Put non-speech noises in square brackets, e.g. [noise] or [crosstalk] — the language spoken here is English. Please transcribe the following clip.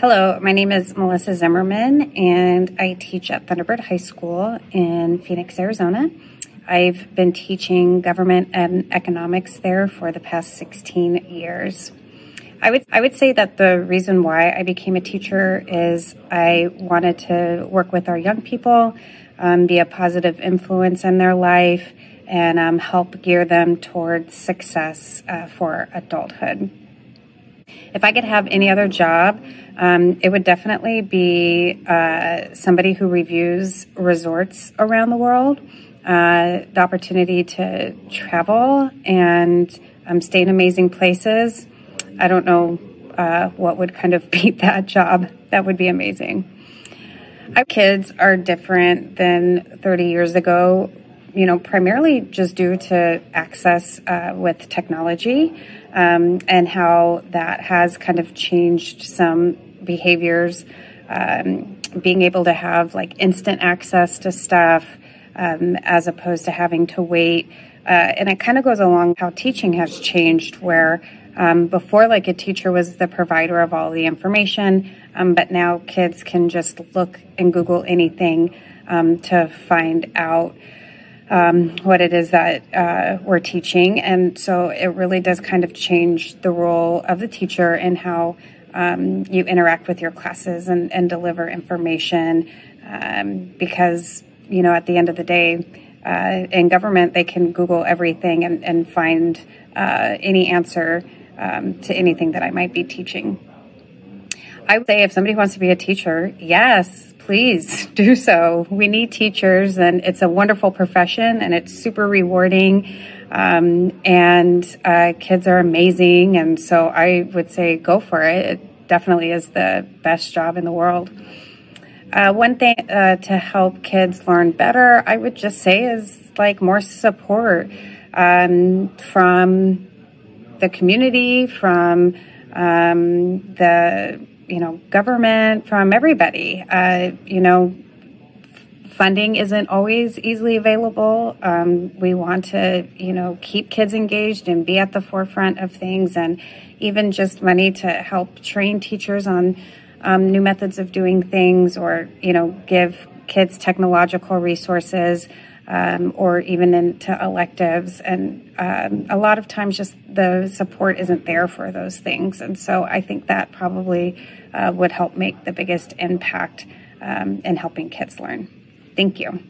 Hello, my name is Melissa Zimmerman, and I teach at Thunderbird High School in Phoenix, Arizona. I've been teaching government and economics there for the past 16 years. I would I would say that the reason why I became a teacher is I wanted to work with our young people, um, be a positive influence in their life, and um, help gear them towards success uh, for adulthood. If I could have any other job, um, it would definitely be uh, somebody who reviews resorts around the world. Uh, the opportunity to travel and um, stay in amazing places. I don't know uh, what would kind of [laughs] beat that job. That would be amazing. Our kids are different than 30 years ago you know, primarily just due to access uh, with technology um, and how that has kind of changed some behaviors. Um, being able to have like instant access to stuff um, as opposed to having to wait. Uh, and it kind of goes along how teaching has changed, where um, before, like a teacher was the provider of all the information, um, but now kids can just look and Google anything um, to find out um, what it is that uh, we're teaching. And so it really does kind of change the role of the teacher and how um, you interact with your classes and, and deliver information. Um, because, you know, at the end of the day, uh, in government, they can Google everything and, and find uh, any answer um, to anything that I might be teaching. I would say if somebody wants to be a teacher, yes, please [laughs] do so. We need teachers, and it's a wonderful profession, and it's super rewarding. Um, and uh, kids are amazing, and so I would say go for it. It definitely is the best job in the world. Uh, one thing uh, to help kids learn better, I would just say, is like more support um, from the community, from um, the you know, government, from everybody. Uh, you know, funding isn't always easily available. Um, we want to, you know, keep kids engaged and be at the forefront of things, and even just money to help train teachers on um, new methods of doing things, or you know, give kids technological resources um, or even into electives. And um, a lot of times, just the support isn't there for those things. And so I think that probably uh, would help make the biggest impact um, in helping kids learn. Thank you.